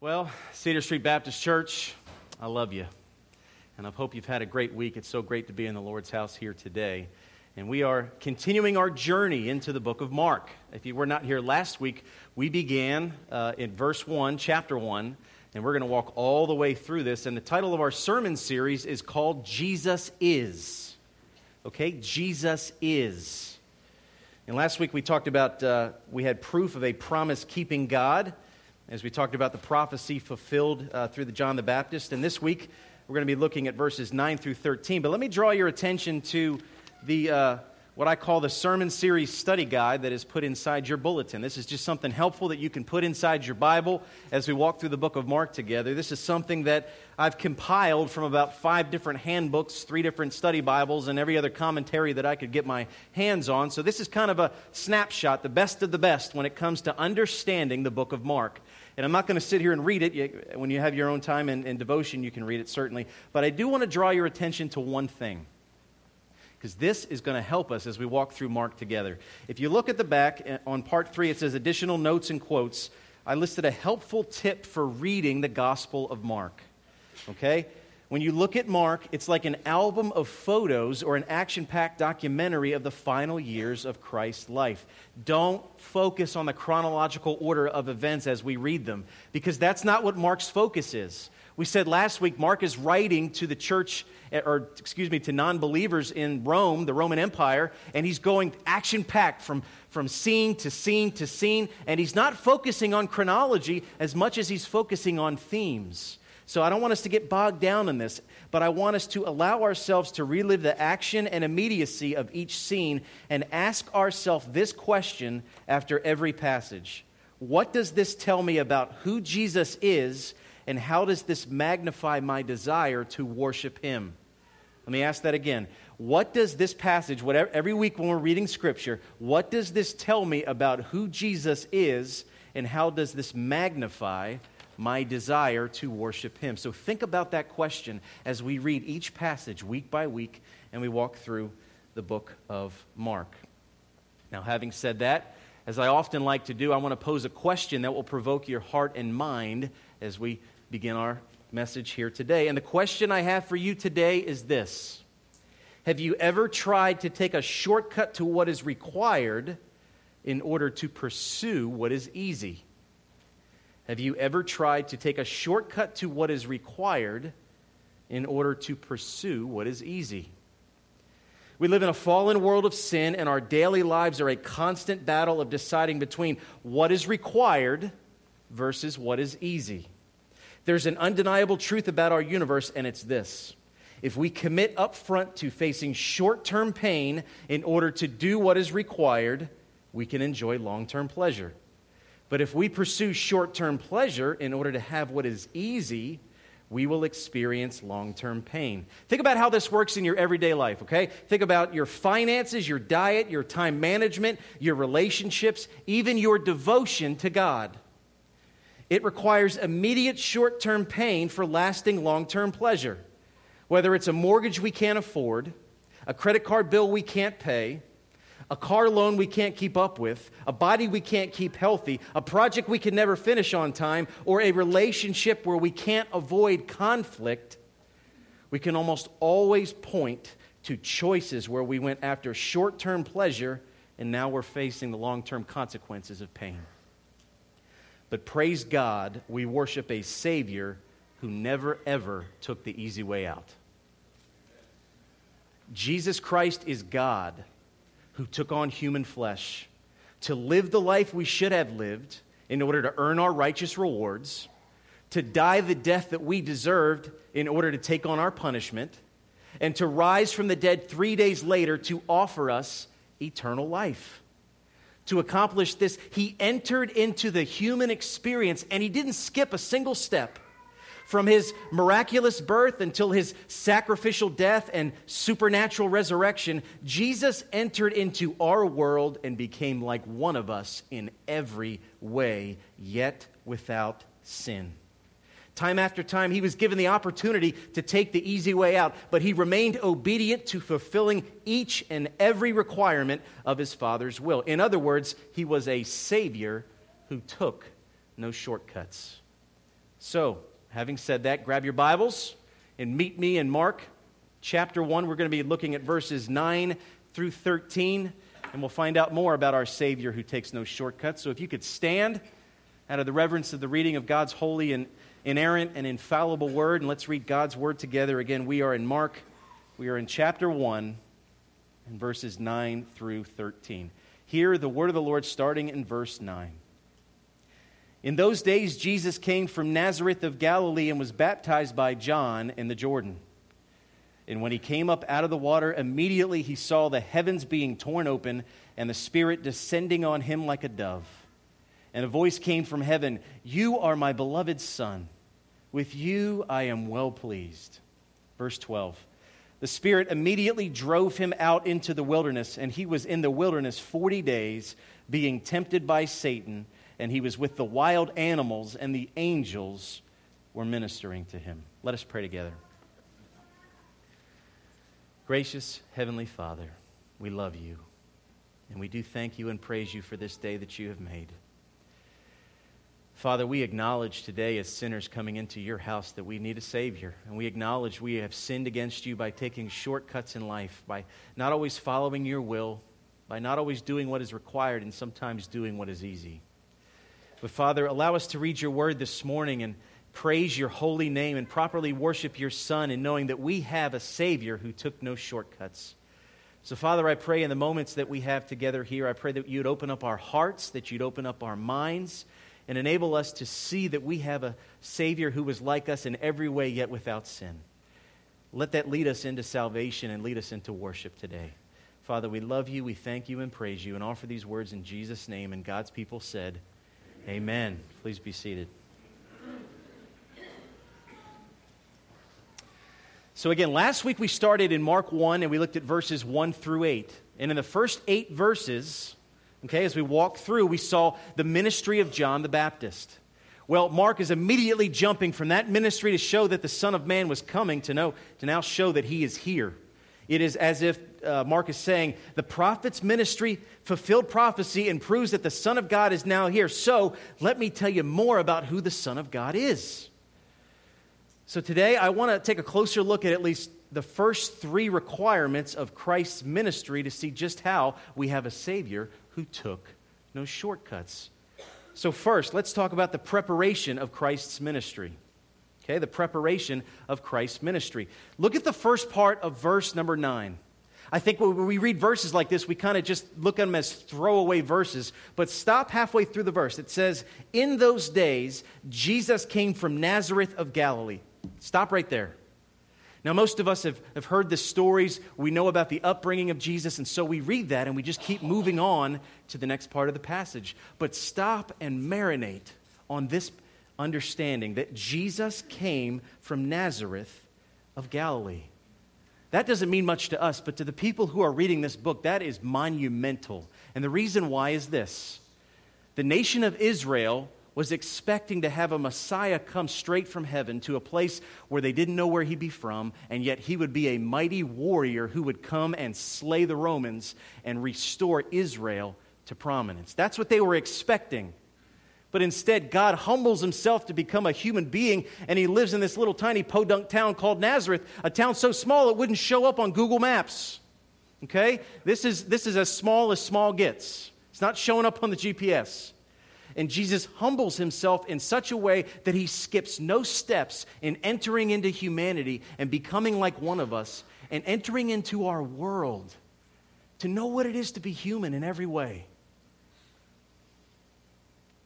Well, Cedar Street Baptist Church, I love you. And I hope you've had a great week. It's so great to be in the Lord's house here today. And we are continuing our journey into the book of Mark. If you were not here last week, we began uh, in verse 1, chapter 1, and we're going to walk all the way through this. And the title of our sermon series is called Jesus Is. Okay? Jesus Is. And last week we talked about, uh, we had proof of a promise keeping God as we talked about the prophecy fulfilled uh, through the John the Baptist. And this week, we're going to be looking at verses 9 through 13. But let me draw your attention to the, uh, what I call the sermon series study guide that is put inside your bulletin. This is just something helpful that you can put inside your Bible as we walk through the book of Mark together. This is something that I've compiled from about five different handbooks, three different study Bibles, and every other commentary that I could get my hands on. So this is kind of a snapshot, the best of the best when it comes to understanding the book of Mark. And I'm not going to sit here and read it. When you have your own time and, and devotion, you can read it, certainly. But I do want to draw your attention to one thing. Because this is going to help us as we walk through Mark together. If you look at the back eh, on part three, it says additional notes and quotes. I listed a helpful tip for reading the Gospel of Mark. Okay? When you look at Mark, it's like an album of photos or an action packed documentary of the final years of Christ's life. Don't focus on the chronological order of events as we read them, because that's not what Mark's focus is. We said last week, Mark is writing to the church, eh, or excuse me, to non believers in Rome, the Roman Empire, and he's going action packed from, from scene to scene to scene, and he's not focusing on chronology as much as he's focusing on themes. So I don't want us to get bogged down in this, but I want us to allow ourselves to relive the action and immediacy of each scene and ask ourselves this question after every passage What does this tell me about who Jesus is, and how does this magnify my desire to worship him? Let me ask that again. What does this passage, whatever, every week when we're reading Scripture, what does this tell me about who Jesus is, and how does this magnify my desire to worship Him. So think about that question as we read each passage week by week and we walk through the book of Mark. Now, having said that, as I often like to do, I want to pose a question that will provoke your heart and mind as we begin our message here today. And the question I have for you today is this Have you ever tried to take a shortcut to what is required in order to pursue what is easy? Have you ever tried to take a shortcut to what is required in order to pursue what is easy? We live in a fallen world of sin, and our daily lives are a constant battle of deciding between what is required versus what is easy. There's an undeniable truth about our universe, and it's this. If we commit up front to facing short term pain in order to do what is required, we can enjoy long term pleasure. But if we pursue short term pleasure in order to have what is easy, we will experience long term pain. Think about how this works in your everyday life, okay? Think about your finances, your diet, your time management, your relationships, even your devotion to God. It requires immediate short term pain for lasting long term pleasure. Whether it's a mortgage we can't afford, a credit card bill we can't pay, a car loan we can't keep up with, a body we can't keep healthy, a project we can never finish on time, or a relationship where we can't avoid conflict, we can almost always point to choices where we went after short term pleasure and now we're facing the long term consequences of pain. But praise God, we worship a Savior who never ever took the easy way out. Jesus Christ is God who took on human flesh to live the life we should have lived in order to earn our righteous rewards, to die the death that we deserved in order to take on our punishment, and to rise from the dead three days later to offer us eternal life. To accomplish this, he entered into the human experience and he didn't skip a single step. From his miraculous birth until his sacrificial death and supernatural resurrection, Jesus entered into our world and became like one of us in every way, yet without sin. Time after time, he was given the opportunity to take the easy way out, but he remained obedient to fulfilling each and every requirement of his Father's will. In other words, he was a Savior who took no shortcuts. So, having said that, grab your Bibles and meet me in Mark chapter 1. We're going to be looking at verses 9 through 13, and we'll find out more about our Savior who takes no shortcuts. So, if you could stand out of the reverence of the reading of God's holy and inerrant and infallible word, and let's read God's word together. Again, we are in Mark, we are in chapter 1, and verses 9 through 13. Hear the word of the Lord starting in verse 9. In those days, Jesus came from Nazareth of Galilee and was baptized by John in the Jordan. And when he came up out of the water, immediately he saw the heavens being torn open and the Spirit descending on him like a dove. And a voice came from heaven You are my beloved Son. With you I am well pleased. Verse 12. The Spirit immediately drove him out into the wilderness, and he was in the wilderness 40 days, being tempted by Satan and he was with the wild animals, and the angels were ministering to him. Let us pray together. Gracious Heavenly Father, we love you, and we do thank you and praise you for this day that you have made. Father, we acknowledge today as sinners coming into your house that we need a Savior. And we acknowledge we have sinned against you by taking shortcuts in life, by not always following your will, by not always doing what is required, and sometimes doing what is easy. But Father, allow us to read your word this morning and praise your holy name and properly worship your Son in knowing that we have a Savior who took no shortcuts. So, Father, I pray in the moments that we have together here, I pray that you'd open up our hearts, that you'd open up our minds, and enable us to see that we have a Savior who was like us in every way, yet without sin. Let that lead us into salvation and lead us into worship today. Father, we love you, we thank you, and praise you, and offer these words in Jesus' name. And God's people said, Amen. Please be seated. So, again, last week we started in Mark 1 and we looked at verses 1 through 8. And in the first eight verses, okay, as we walked through, we saw the ministry of John the Baptist. Well, Mark is immediately jumping from that ministry to show that the Son of Man was coming to, know, to now show that he is here. It is as if uh, Mark is saying the prophet's ministry fulfilled prophecy and proves that the Son of God is now here. So let me tell you more about who the Son of God is. So today I want to take a closer look at at least the first three requirements of Christ's ministry to see just how we have a Savior who took no shortcuts. So, first, let's talk about the preparation of Christ's ministry. Okay, the preparation of Christ's ministry. Look at the first part of verse number nine. I think when we read verses like this, we kind of just look at them as throwaway verses. But stop halfway through the verse. It says, In those days, Jesus came from Nazareth of Galilee. Stop right there. Now, most of us have, have heard the stories. We know about the upbringing of Jesus, and so we read that and we just keep moving on to the next part of the passage. But stop and marinate on this understanding that Jesus came from Nazareth of Galilee. That doesn't mean much to us, but to the people who are reading this book, that is monumental. And the reason why is this the nation of Israel was expecting to have a Messiah come straight from heaven to a place where they didn't know where he'd be from, and yet he would be a mighty warrior who would come and slay the Romans and restore Israel to prominence. That's what they were expecting. But instead, God humbles himself to become a human being, and he lives in this little tiny podunk town called Nazareth, a town so small it wouldn't show up on Google Maps. Okay? This is, this is as small as small gets. It's not showing up on the GPS. And Jesus humbles himself in such a way that he skips no steps in entering into humanity and becoming like one of us and entering into our world to know what it is to be human in every way.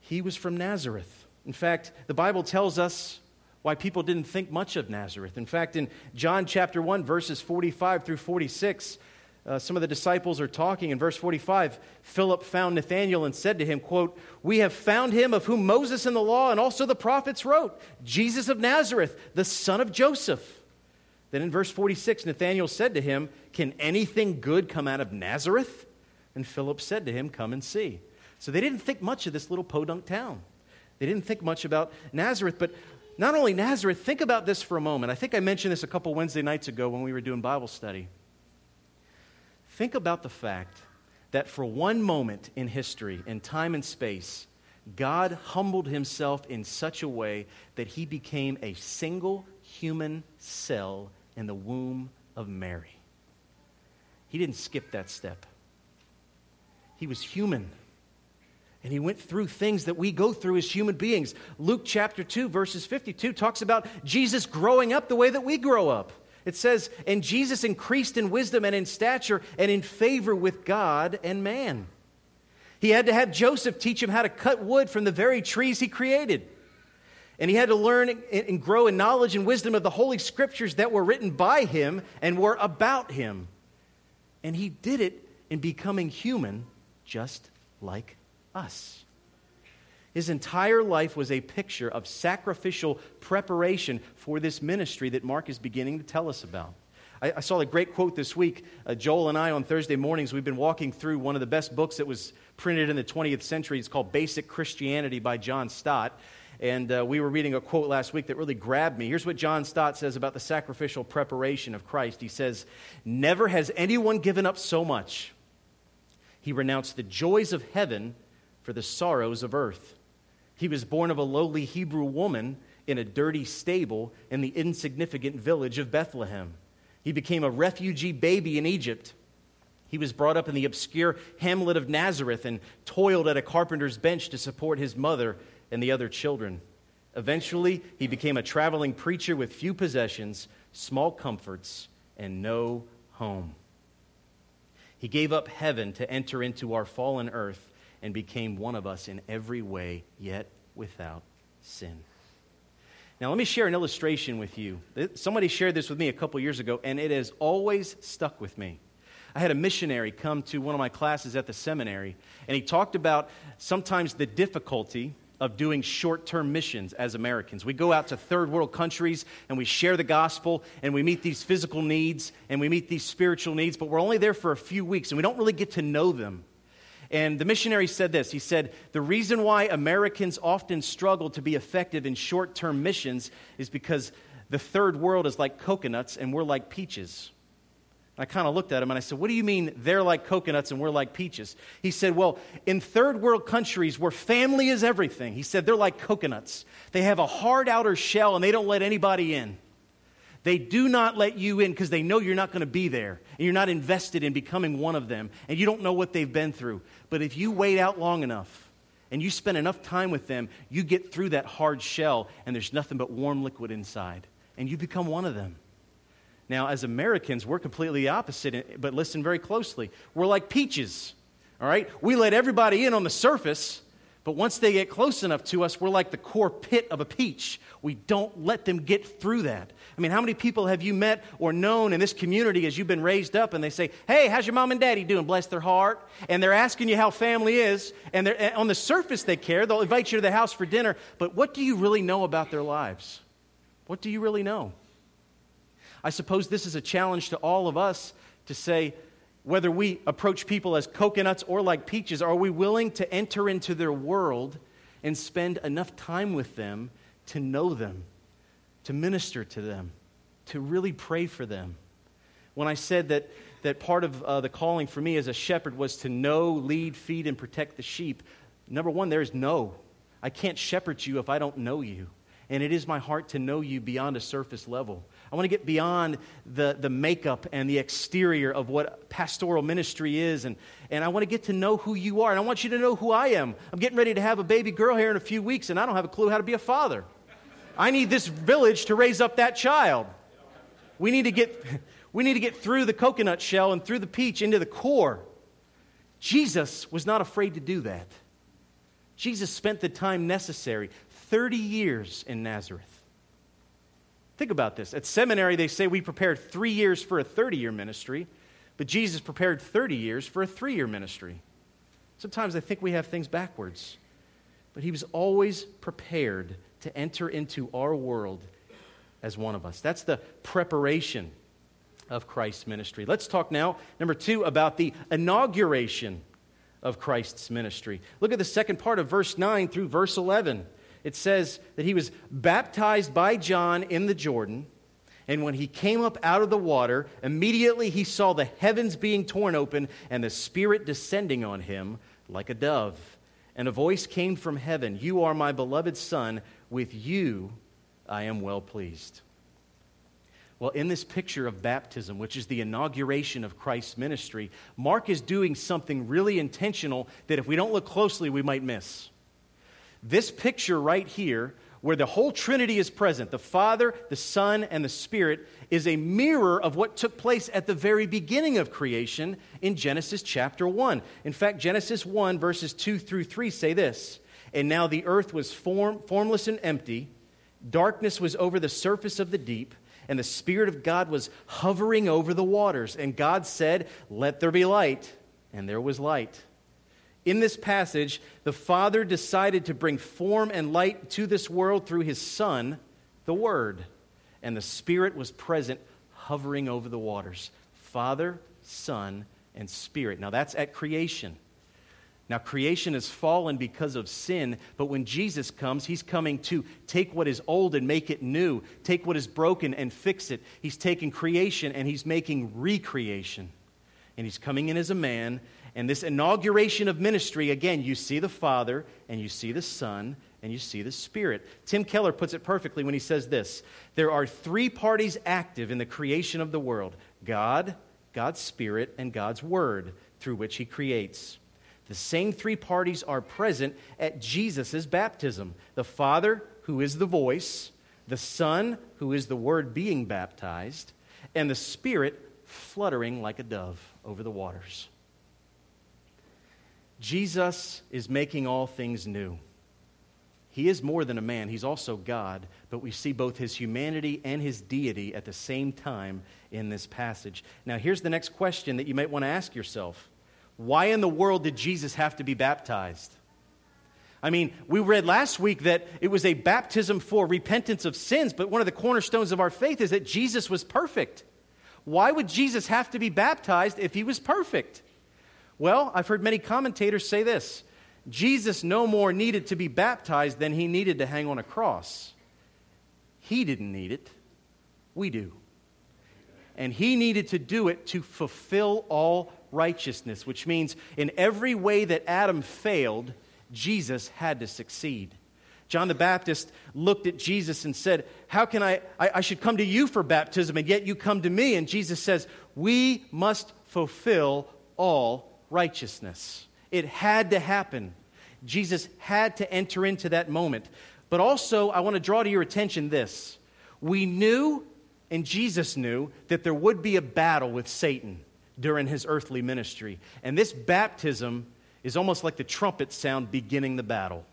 He was from Nazareth. In fact, the Bible tells us why people didn't think much of Nazareth. In fact, in John chapter 1, verses 45 through 46, uh, some of the disciples are talking in verse 45 philip found nathanael and said to him quote we have found him of whom moses in the law and also the prophets wrote jesus of nazareth the son of joseph then in verse 46 nathanael said to him can anything good come out of nazareth and philip said to him come and see so they didn't think much of this little podunk town. They didn't think much about Nazareth, but not only Nazareth, think about this for a moment. I think I mentioned this a couple Wednesday nights ago when we were doing Bible study. Think about the fact that for one moment in history, in time and space, God humbled himself in such a way that he became a single human cell in the womb of Mary. He didn't skip that step. He was human. And he went through things that we go through as human beings. Luke chapter 2, verses 52 talks about Jesus growing up the way that we grow up. It says, And Jesus increased in wisdom and in stature and in favor with God and man. He had to have Joseph teach him how to cut wood from the very trees he created. And he had to learn and grow in knowledge and wisdom of the Holy Scriptures that were written by him and were about him. And he did it in becoming human just like us. His entire life was a picture of sacrificial preparation for this ministry that Mark is beginning to tell us about. I, I saw a great quote this week. Uh, Joel and I, on Thursday mornings, we've been walking through one of the best books that was printed in the 20th century. It's called Basic Christianity by John Stott. And uh, we were reading a quote last week that really grabbed me. Here's what John Stott says about the sacrificial preparation of Christ. He says, Never has anyone given up so much. He renounced the joys of heaven for the sorrows of earth. He was born of a lowly Hebrew woman in a dirty stable in the insignificant village of Bethlehem. He became a refugee baby in Egypt. He was brought up in the obscure hamlet of Nazareth and toiled at a carpenter's bench to support his mother and the other children. Eventually, he became a traveling preacher with few possessions, small comforts, and no home. He gave up heaven to enter into our fallen earth and became one of us in every way, yet without sin. Now, let me share an illustration with you. Somebody shared this with me a couple years ago, and it has always stuck with me. I had a missionary come to one of my classes at the seminary, and he talked about sometimes the difficulty of doing short term missions as Americans. We go out to third world countries and we share the gospel and we meet these physical needs and we meet these spiritual needs, but we're only there for a few weeks and we don't really get to know them. And the missionary said this He said, The reason why Americans often struggle to be effective in short term missions is because the third world is like coconuts and we're like peaches. I kind of looked at him and I said, What do you mean they're like coconuts and we're like peaches? He said, Well, in third world countries where family is everything, he said they're like coconuts. They have a hard outer shell and they don't let anybody in. They do not let you in because they know you're not going to be there and you're not invested in becoming one of them and you don't know what they've been through. But if you wait out long enough and you spend enough time with them, you get through that hard shell and there's nothing but warm liquid inside and you become one of them. Now, as Americans, we're completely opposite, eh, but listen very closely. We're like peaches, all right? We let everybody in on the surface, but once they get close enough to us, we're like the core pit of a peach. We don't let them get through that. I mean, how many people have you met or known in this community as you've been raised up and they say, Hey, how's your mom and daddy doing? Bless their heart. And they're asking you how family is. And, and on the surface, they care. They'll invite you to the house for dinner. But what do you really know about their lives? What do you really know? I suppose this is a challenge to all of us to say, whether we approach people as coconuts or like peaches, are we willing to enter into their world and spend enough time with them to know them? to minister to them, to really pray for them. When I said that, that part of uh, the calling for me as a shepherd was to know, lead, feed, and protect the sheep, number one, there's no. I can't shepherd you if I don't know you. And it is my heart to know you beyond a surface level. I want to get beyond the, the makeup and the exterior of what pastoral ministry is. And, and I want to get to know who you are. And I want you to know who I am. I'm getting ready to have a baby girl here in a few weeks, and I don't have a clue how to be a father. I need this village to raise up that child. We need to get, we need to get through the coconut shell and through the peach into the core. Jesus was not afraid to do that. Jesus spent the time necessary 30 years in Nazareth. Think about this. At seminary, they say we prepared three years for a 30 year ministry, but Jesus prepared 30 years for a three year ministry. Sometimes I think we have things backwards. But he was always prepared to enter into our world as one of us. That's the preparation of Christ's ministry. Let's talk now, number two, about the inauguration of Christ's ministry. Look at the second part of verse 9 through verse 11. It says that he was baptized by John in the Jordan, and when he came up out of the water, immediately he saw the heavens being torn open and the Spirit descending on him like a dove and a voice came from heaven You are my beloved Son, with you I am well pleased. Well, in this picture of baptism, which is the inauguration of Christ's ministry, Mark is doing something really intentional that if we don't look closely, we might miss. This picture right here, where the whole Trinity is present the Father, the Son, and the Spirit is a mirror of what took place at the very beginning of creation in Genesis chapter 1. In fact, Genesis 1, verses 2 through 3 say this And now the earth was form, formless and empty, darkness was over the surface of the deep and the Spirit of God was hovering over the waters. And God said, Let there be light. And there was light. In this passage, the Father decided to bring form and light to this world through his Son, the Word. And the Spirit was present, hovering over the waters. Father, Son, and Spirit. Now that's at creation. Now, creation has fallen because of sin, but when Jesus comes, he's coming to take what is old and make it new, take what is broken and fix it. He's taking creation and he's making recreation. And he's coming in as a man. And this inauguration of ministry, again, you see the Father and you see the Son and you see the Spirit. Tim Keller puts it perfectly when he says this There are three parties active in the creation of the world God, God's Spirit, and God's Word, through which he creates. The same three parties are present at Jesus' baptism the Father, who is the voice, the Son, who is the Word being baptized, and the Spirit fluttering like a dove over the waters. Jesus is making all things new. He is more than a man, he's also God, but we see both his humanity and his deity at the same time in this passage. Now, here's the next question that you might want to ask yourself why in the world did Jesus have to be baptized? I mean, we read last week that it was a baptism for repentance of sins, but one of the cornerstones of our faith is that Jesus was perfect. Why would Jesus have to be baptized if he was perfect? Well, I've heard many commentators say this Jesus no more needed to be baptized than he needed to hang on a cross. He didn't need it, we do. And he needed to do it to fulfill all righteousness, which means in every way that Adam failed, Jesus had to succeed. John the Baptist looked at Jesus and said, How can I, I, I, should come to you for baptism, and yet you come to me? And Jesus says, We must fulfill all righteousness. It had to happen. Jesus had to enter into that moment. But also, I want to draw to your attention this. We knew, and Jesus knew, that there would be a battle with Satan during his earthly ministry. And this baptism is almost like the trumpet sound beginning the battle.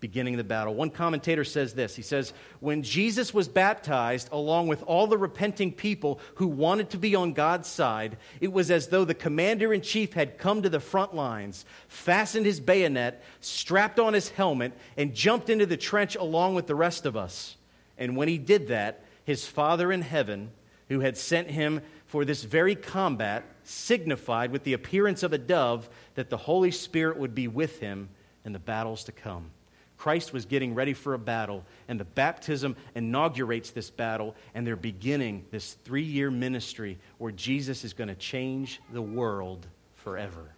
Beginning the battle. One commentator says this He says, When Jesus was baptized, along with all the repenting people who wanted to be on God's side, it was as though the commander in chief had come to the front lines, fastened his bayonet, strapped on his helmet, and jumped into the trench along with the rest of us. And when he did that, his Father in heaven, who had sent him for this very combat signified with the appearance of a dove that the Holy Spirit would be with him in the battles to come. Christ was getting ready for a battle, and the baptism inaugurates this battle, and they're beginning this three year ministry where Jesus is going to change the world forever.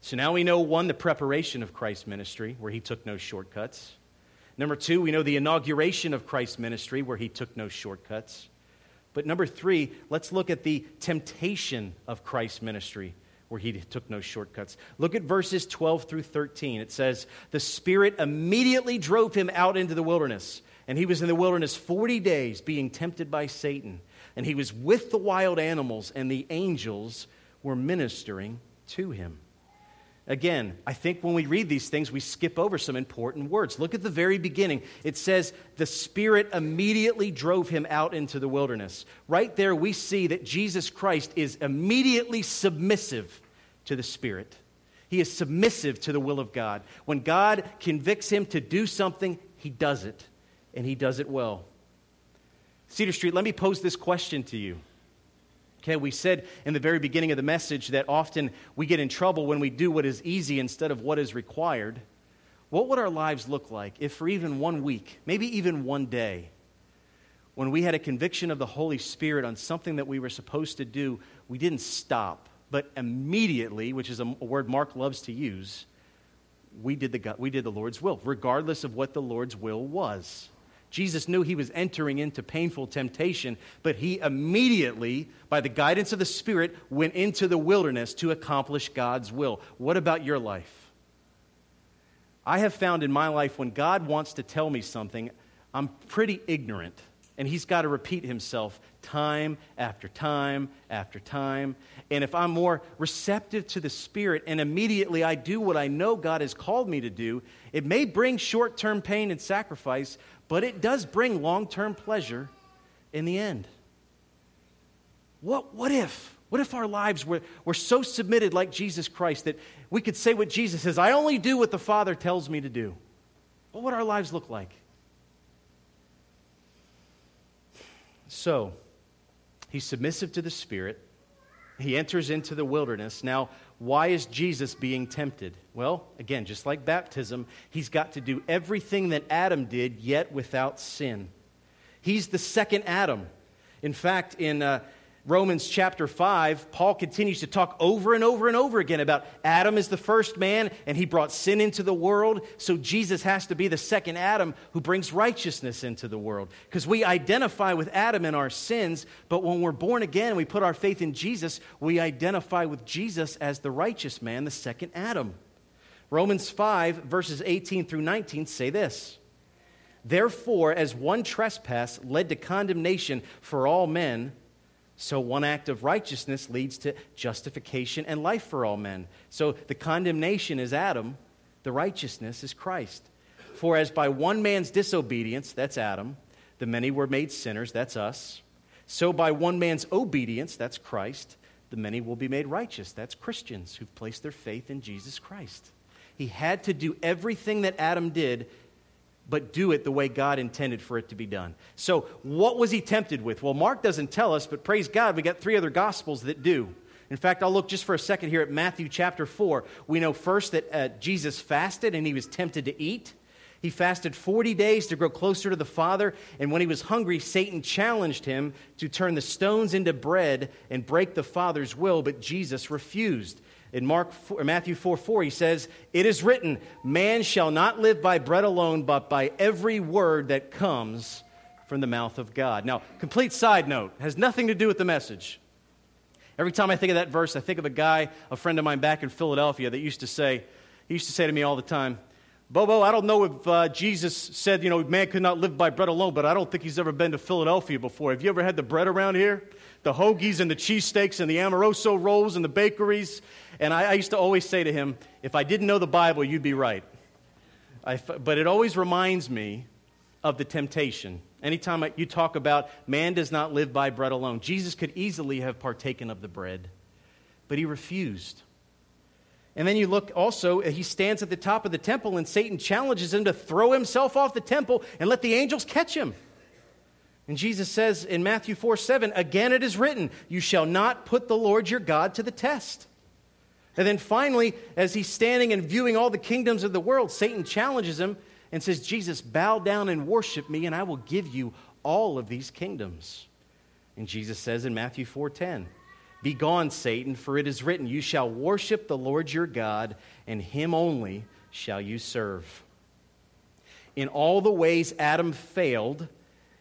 So now we know one, the preparation of Christ's ministry, where he took no shortcuts. Number two, we know the inauguration of Christ's ministry, where he took no shortcuts. But number three, let's look at the temptation of Christ's ministry, where he took no shortcuts. Look at verses 12 through 13. It says, The Spirit immediately drove him out into the wilderness, and he was in the wilderness 40 days, being tempted by Satan. And he was with the wild animals, and the angels were ministering to him. Again, I think when we read these things, we skip over some important words. Look at the very beginning. It says, The Spirit immediately drove him out into the wilderness. Right there, we see that Jesus Christ is immediately submissive to the Spirit. He is submissive to the will of God. When God convicts him to do something, he does it, and he does it well. Cedar Street, let me pose this question to you. Okay, we said in the very beginning of the message that often we get in trouble when we do what is easy instead of what is required. What would our lives look like if, for even one week, maybe even one day, when we had a conviction of the Holy Spirit on something that we were supposed to do, we didn't stop, but immediately, which is a word Mark loves to use, we did, the, we did the Lord's will, regardless of what the Lord's will was. Jesus knew he was entering into painful temptation, but he immediately, by the guidance of the Spirit, went into the wilderness to accomplish God's will. What about your life? I have found in my life when God wants to tell me something, I'm pretty ignorant, and he's got to repeat himself time after time after time. And if I'm more receptive to the Spirit and immediately I do what I know God has called me to do, it may bring short term pain and sacrifice, but it does bring long term pleasure in the end. What, what if? What if our lives were, were so submitted like Jesus Christ that we could say what Jesus says, I only do what the Father tells me to do? What would our lives look like? So, he's submissive to the Spirit. He enters into the wilderness. Now, why is Jesus being tempted? Well, again, just like baptism, he's got to do everything that Adam did, yet without sin. He's the second Adam. In fact, in uh, Romans chapter 5, Paul continues to talk over and over and over again about Adam is the first man and he brought sin into the world. So Jesus has to be the second Adam who brings righteousness into the world. Because we identify with Adam in our sins, but when we're born again, we put our faith in Jesus, we identify with Jesus as the righteous man, the second Adam. Romans 5, verses 18 through 19 say this Therefore, as one trespass led to condemnation for all men, so, one act of righteousness leads to justification and life for all men. So, the condemnation is Adam, the righteousness is Christ. For as by one man's disobedience, that's Adam, the many were made sinners, that's us. So, by one man's obedience, that's Christ, the many will be made righteous, that's Christians who've placed their faith in Jesus Christ. He had to do everything that Adam did but do it the way God intended for it to be done. So, what was he tempted with? Well, Mark doesn't tell us, but praise God, we got three other gospels that do. In fact, I'll look just for a second here at Matthew chapter 4. We know first that uh, Jesus fasted and he was tempted to eat. He fasted 40 days to grow closer to the Father, and when he was hungry, Satan challenged him to turn the stones into bread and break the Father's will, but Jesus refused. In Mark, Matthew 4 4, he says, It is written, Man shall not live by bread alone, but by every word that comes from the mouth of God. Now, complete side note, has nothing to do with the message. Every time I think of that verse, I think of a guy, a friend of mine back in Philadelphia, that used to say, he used to say to me all the time, Bobo, I don't know if uh, Jesus said, you know, man could not live by bread alone, but I don't think he's ever been to Philadelphia before. Have you ever had the bread around here? The hoagies and the cheesesteaks and the Amoroso rolls and the bakeries. And I, I, used to always say to him, if I didn't know the Bible, you'd be right. I, but it always reminds me of the temptation. Anytime you talk about man does not live by bread alone, Jesus could easily have partaken of the bread, but he refused. And then you look also, he stands at the top of the temple, and Satan challenges him to throw himself off the temple and let the angels catch him. And Jesus says in Matthew 4 7, again it is written, You shall not put the Lord your God to the test. And then finally, as he's standing and viewing all the kingdoms of the world, Satan challenges him and says, Jesus, bow down and worship me, and I will give you all of these kingdoms. And Jesus says in Matthew 4:10, Begone, Satan, for it is written, You shall worship the Lord your God, and him only shall you serve. In all the ways Adam failed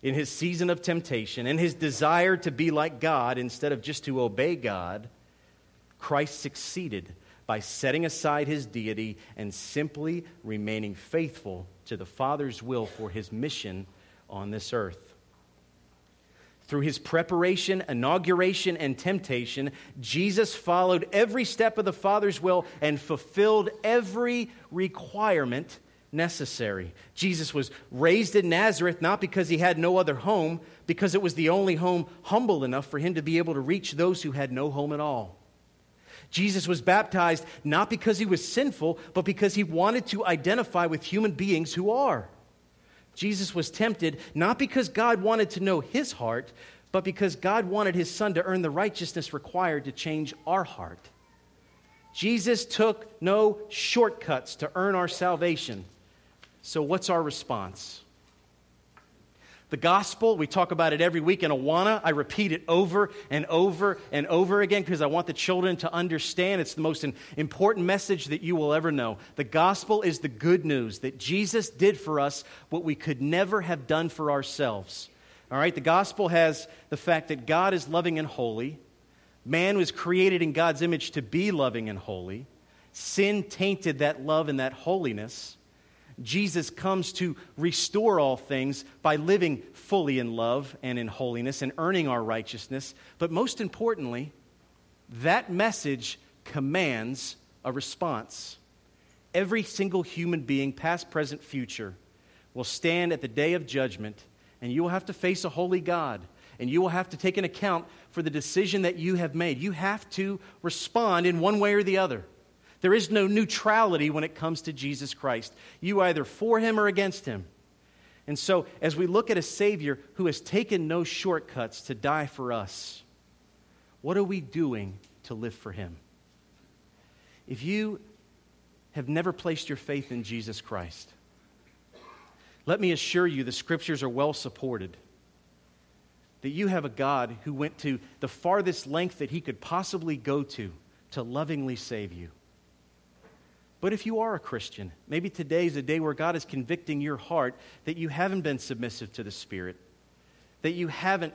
in his season of temptation and his desire to be like God instead of just to obey God, Christ succeeded by setting aside his deity and simply remaining faithful to the Father's will for his mission on this earth. Through his preparation, inauguration, and temptation, Jesus followed every step of the Father's will and fulfilled every requirement necessary. Jesus was raised in Nazareth not because he had no other home, because it was the only home humble enough for him to be able to reach those who had no home at all. Jesus was baptized not because he was sinful, but because he wanted to identify with human beings who are. Jesus was tempted not because God wanted to know his heart, but because God wanted his son to earn the righteousness required to change our heart. Jesus took no shortcuts to earn our salvation. So, what's our response? The gospel, we talk about it every week in Awana. I repeat it over and over and over again because I want the children to understand it's the most important message that you will ever know. The gospel is the good news that Jesus did for us what we could never have done for ourselves. All right, the gospel has the fact that God is loving and holy. Man was created in God's image to be loving and holy. Sin tainted that love and that holiness. Jesus comes to restore all things by living fully in love and in holiness and earning our righteousness. But most importantly, that message commands a response. Every single human being, past, present, future, will stand at the day of judgment, and you will have to face a holy God, and you will have to take an account for the decision that you have made. You have to respond in one way or the other. There is no neutrality when it comes to Jesus Christ. You either for him or against him. And so, as we look at a Savior who has taken no shortcuts to die for us, what are we doing to live for him? If you have never placed your faith in Jesus Christ, let me assure you the scriptures are well supported. That you have a God who went to the farthest length that he could possibly go to to lovingly save you. But if you are a Christian, maybe today is a day where God is convicting your heart that you haven't been submissive to the Spirit, that you haven't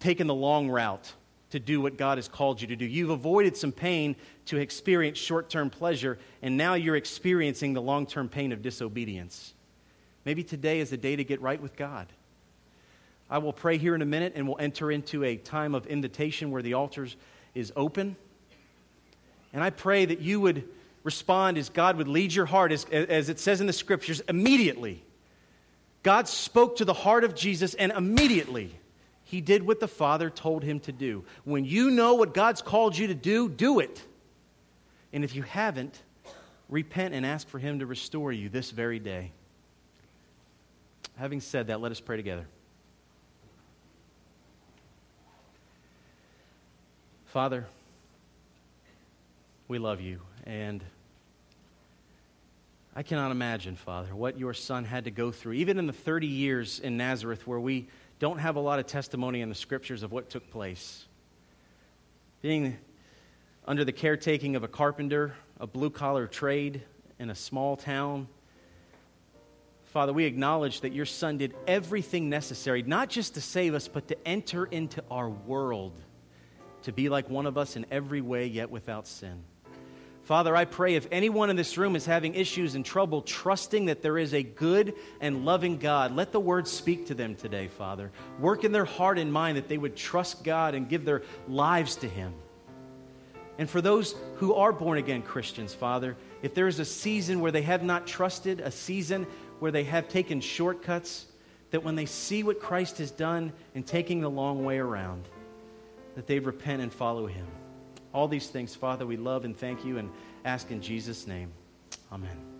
taken the long route to do what God has called you to do. You've avoided some pain to experience short term pleasure, and now you're experiencing the long term pain of disobedience. Maybe today is a day to get right with God. I will pray here in a minute, and we'll enter into a time of invitation where the altar is open. And I pray that you would respond as God would lead your heart, as, as it says in the scriptures, immediately. God spoke to the heart of Jesus, and immediately he did what the Father told him to do. When you know what God's called you to do, do it. And if you haven't, repent and ask for him to restore you this very day. Having said that, let us pray together. Father, we love you. And I cannot imagine, Father, what your son had to go through, even in the 30 years in Nazareth where we don't have a lot of testimony in the scriptures of what took place. Being under the caretaking of a carpenter, a blue collar trade in a small town. Father, we acknowledge that your son did everything necessary, not just to save us, but to enter into our world, to be like one of us in every way, yet without sin. Father, I pray if anyone in this room is having issues and trouble trusting that there is a good and loving God, let the word speak to them today, Father. Work in their heart and mind that they would trust God and give their lives to Him. And for those who are born again Christians, Father, if there is a season where they have not trusted, a season where they have taken shortcuts, that when they see what Christ has done in taking the long way around, that they repent and follow Him. All these things, Father, we love and thank you and ask in Jesus' name. Amen.